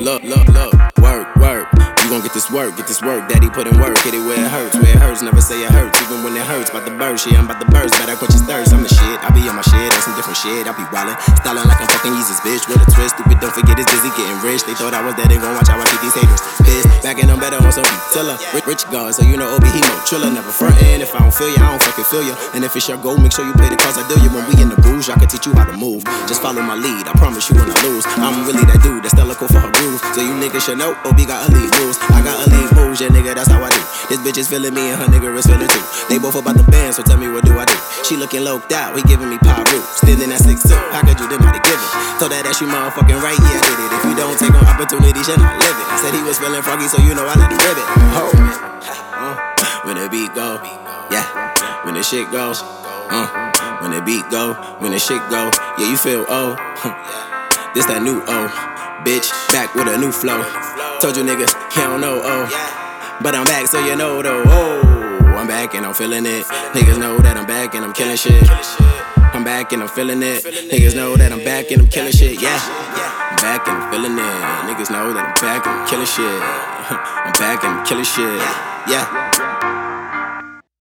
Love, love, love. work, work. You gon' get this work, get this work. Daddy put in work, get it where it hurts, where it hurts. Never say it hurts, even when it hurts. About the birds, shit, I'm about the birds. Better quench his thirst, I'm the shit on my shit, on some different shit. I be wildin', styling like I'm fucking Yeezus, bitch. With a twist, stupid, don't forget it's busy getting rich. They thought I was dead, they gon' watch how I keep these haters pissed. Back and I'm better on some tiller. Rich, rich God, so you know OB, he no triller. Never frontin'. If I don't feel ya, I don't fucking feel ya. And if it's your goal, make sure you pay the cost. I deal you when we in the booze. I can teach you how to move. Just follow my lead, I promise you when I lose. I'm really that dude, that's cool for her groove. So you niggas should know, OB got elite moves. I got elite moves, yeah, nigga, that's how I do. This bitch is feeling me and her nigga is feeling too. They both about the band, so tell me what? She looking loped out, he giving me power root. that at 6'2, how could you deny the giving? Told that that you motherfucking right, yeah, I did it. If you don't take on opportunity, shit, not live it. Said he was feeling froggy, so you know I let him live it. Oh, when the beat go, yeah, when the shit goes, uh, when the beat go, when the shit go, yeah, you feel oh, this that new oh, bitch, back with a new flow. Told you niggas, you don't know oh, but I'm back, so you know though. Oh, back and I'm feeling it. Niggas know that I'm back and I'm killing shit. I'm back and I'm feeling it. Niggas know that I'm back and I'm killing shit. Yeah, back and I'm feeling it. Niggas know that I'm back and I'm killing shit. I'm back and I'm killing shit. Yeah.